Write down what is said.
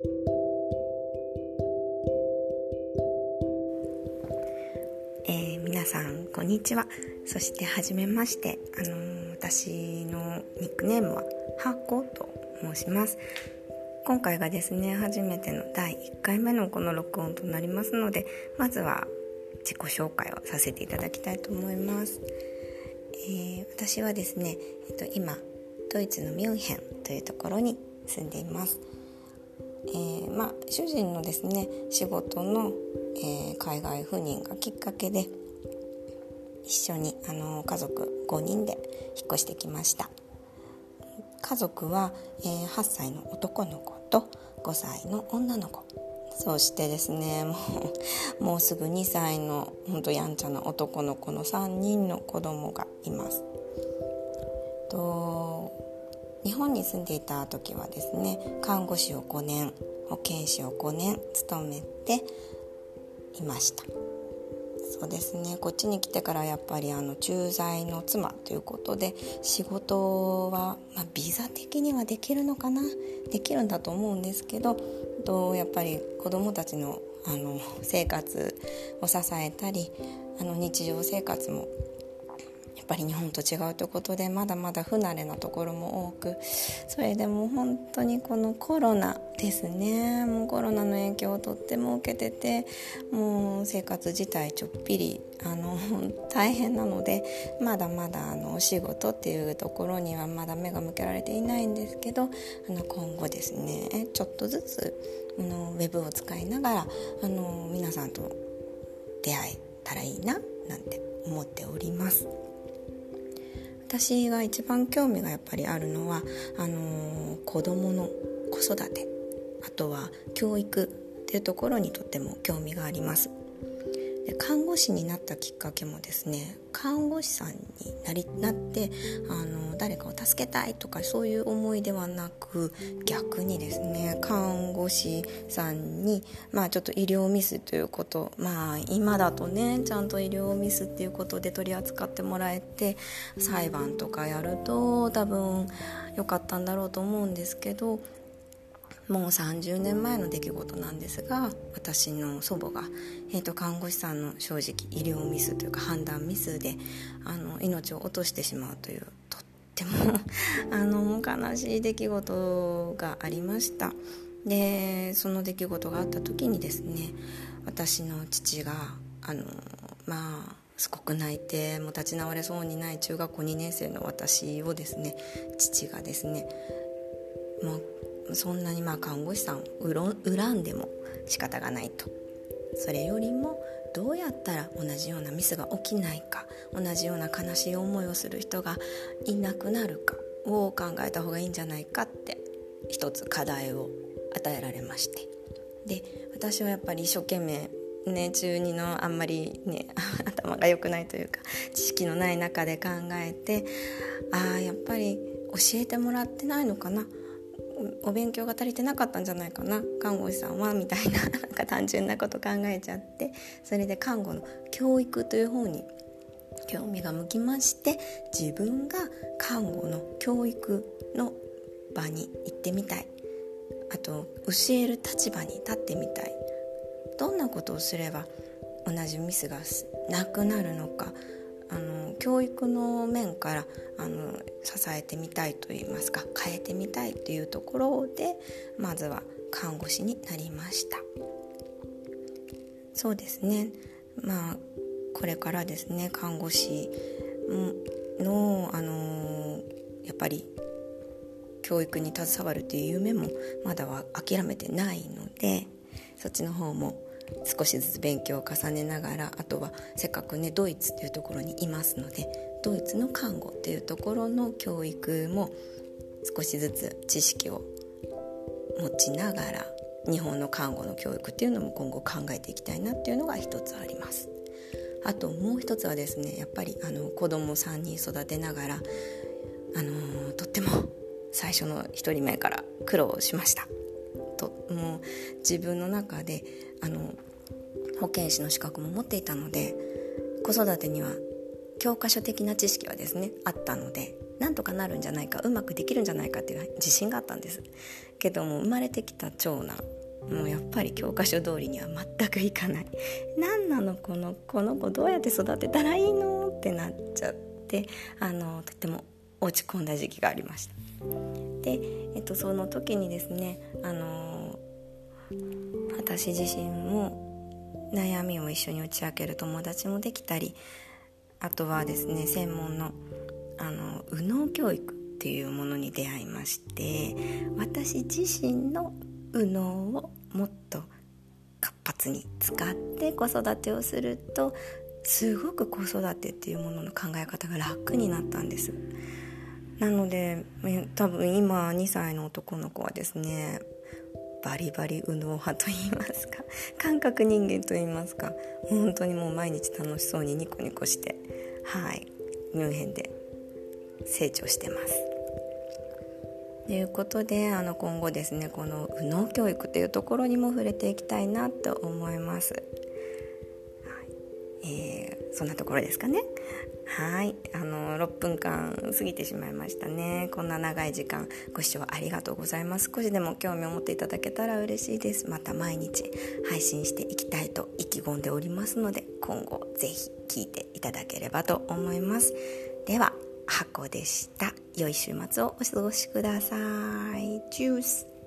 えー、皆さんこんにちは。そしてはじめまして。あのー、私のニックネームはハコと申します。今回がですね初めての第1回目のこの録音となりますのでまずは自己紹介をさせていただきたいと思います、えー、私はですね、えっと、今ドイツのミュンヘンというところに住んでいます。えー、まあ、主人のですね仕事の、えー、海外赴任がきっかけで一緒にあの家族5人で引っ越してきました。家族は、えー、8歳の男の子と5歳の女の子。そしてですねもうもうすぐ2歳のほんとやんちゃな男の子の3人の子供がいます。と日本に住んでいた時はですね看護師を5年保健師を5年勤めていました。そうですね。こっちに来てからやっぱりあの駐在の妻ということで仕事は、まあ、ビザ的にはできるのかな？できるんだと思うんですけどとやっぱり子どもたちのあの生活を支えたりあの日常生活もぱり日本と違うということでまだまだ不慣れなところも多くそれでも本当にこのコロナですねもうコロナの影響をとっても受けててもう生活自体ちょっぴりあの 大変なのでまだまだあのお仕事っていうところにはまだ目が向けられていないんですけどあの今後ですねちょっとずつあのウェブを使いながらあの皆さんと出会えたらいいななんて思っております。私が一番興味がやっぱりあるのはあのー、子どもの子育て。あとは教育っていうところにとっても興味があります。で看護師になったきっかけもですね看護師さんになりなってあの誰かを助けたいとかそういう思いではなく逆にですね看護師さんにまあちょっと医療ミスということまあ今だとねちゃんと医療ミスっていうことで取り扱ってもらえて裁判とかやると多分良かったんだろうと思うんですけどもう30年前の出来事なんですが私の祖母が、えーと、看護師さんの正直医療ミスというか判断ミスであの命を落としてしまうというとっても あの悲しい出来事がありました。でその出来事があった時にですね私の父があのまあすごく泣いてもう立ち直れそうにない中学校2年生の私をですね父がですねもうそんなにまあ看護師さんを恨んでも仕方がないと。それよりもどうやったら同じようなミスが起きないか同じような悲しい思いをする人がいなくなるかを考えた方がいいんじゃないかって一つ課題を与えられまして。で私はやっぱり一生懸命ね中2のあんまりね 頭が良くないというか知識のない中で考えてああやっぱり教えてもらってないのかな。お勉強が足りてなかったんじゃないかな。看護師さんはみたいな なんか単純なこと考えちゃってそれで看護の教育という方に興味が向きまして自分が看護の教育の場に行ってみたい。あと教える立場に立ってみたい。どんなことをすれば同じミスがなくなるのか。あの教育の面からあの支えてみたいといいますか変えてみたいというところでまずは看護師になりました。そうですね。まあこれからですね看護師のあのやっぱり教育に携わるという夢もまだは諦めてないのでそっちの方も少しずつ勉強を重ねながらあとはせっかくねドイツっていうところにいますのでドイツの看護っていうところの教育も少しずつ知識を持ちながら日本の看護の教育っていうのも今後考えていきたいなっていうのが一つあります。あともう一つはですねやっぱりあの子供3人育てながら、あのー、とっても最初の1人目から苦労しました。ともう自分の中であの保健師の資格も持っていたので子育てには教科書的な知識はですねあったのでなんとかなるんじゃないかうまくできるんじゃないかっていう自信があったんです。けども生まれてきた長男もうやっぱり教科書通りには全くいかない。何なのこのこの子どうやって育てたらいいのってなっちゃってあのとっても落ち込んだ時期がありました。で、えっと、その時にですねあの私自身も悩みを一緒に打ち明ける友達もできたりあとはですね専門のあの右脳教育っていうものに出会いまして私自身の右脳をもっと活発に使って子育てをするとすごく子育てっていうものの考え方が楽になったんです。なので多分今2歳の男の子はですねバリバリ右脳派と言いますか 感覚人間と言いますか本当にもう毎日楽しそうにニコニコしてはいミュンヘンで成長してます。ということであの今後ですねこの右脳教育というところにも触れていきたいなと思います。はいえー、そんなところですかね。はい。あの6分間過ぎてしまいましたね。こんな長い時間ご視聴ありがとうございます。少しでも興味を持っていただけたら嬉しいです。また毎日配信していきたいと意気込んでおりますので今後ぜひ聞いていただければと思います。では箱でした。良い週末をお過ごしください。チュース。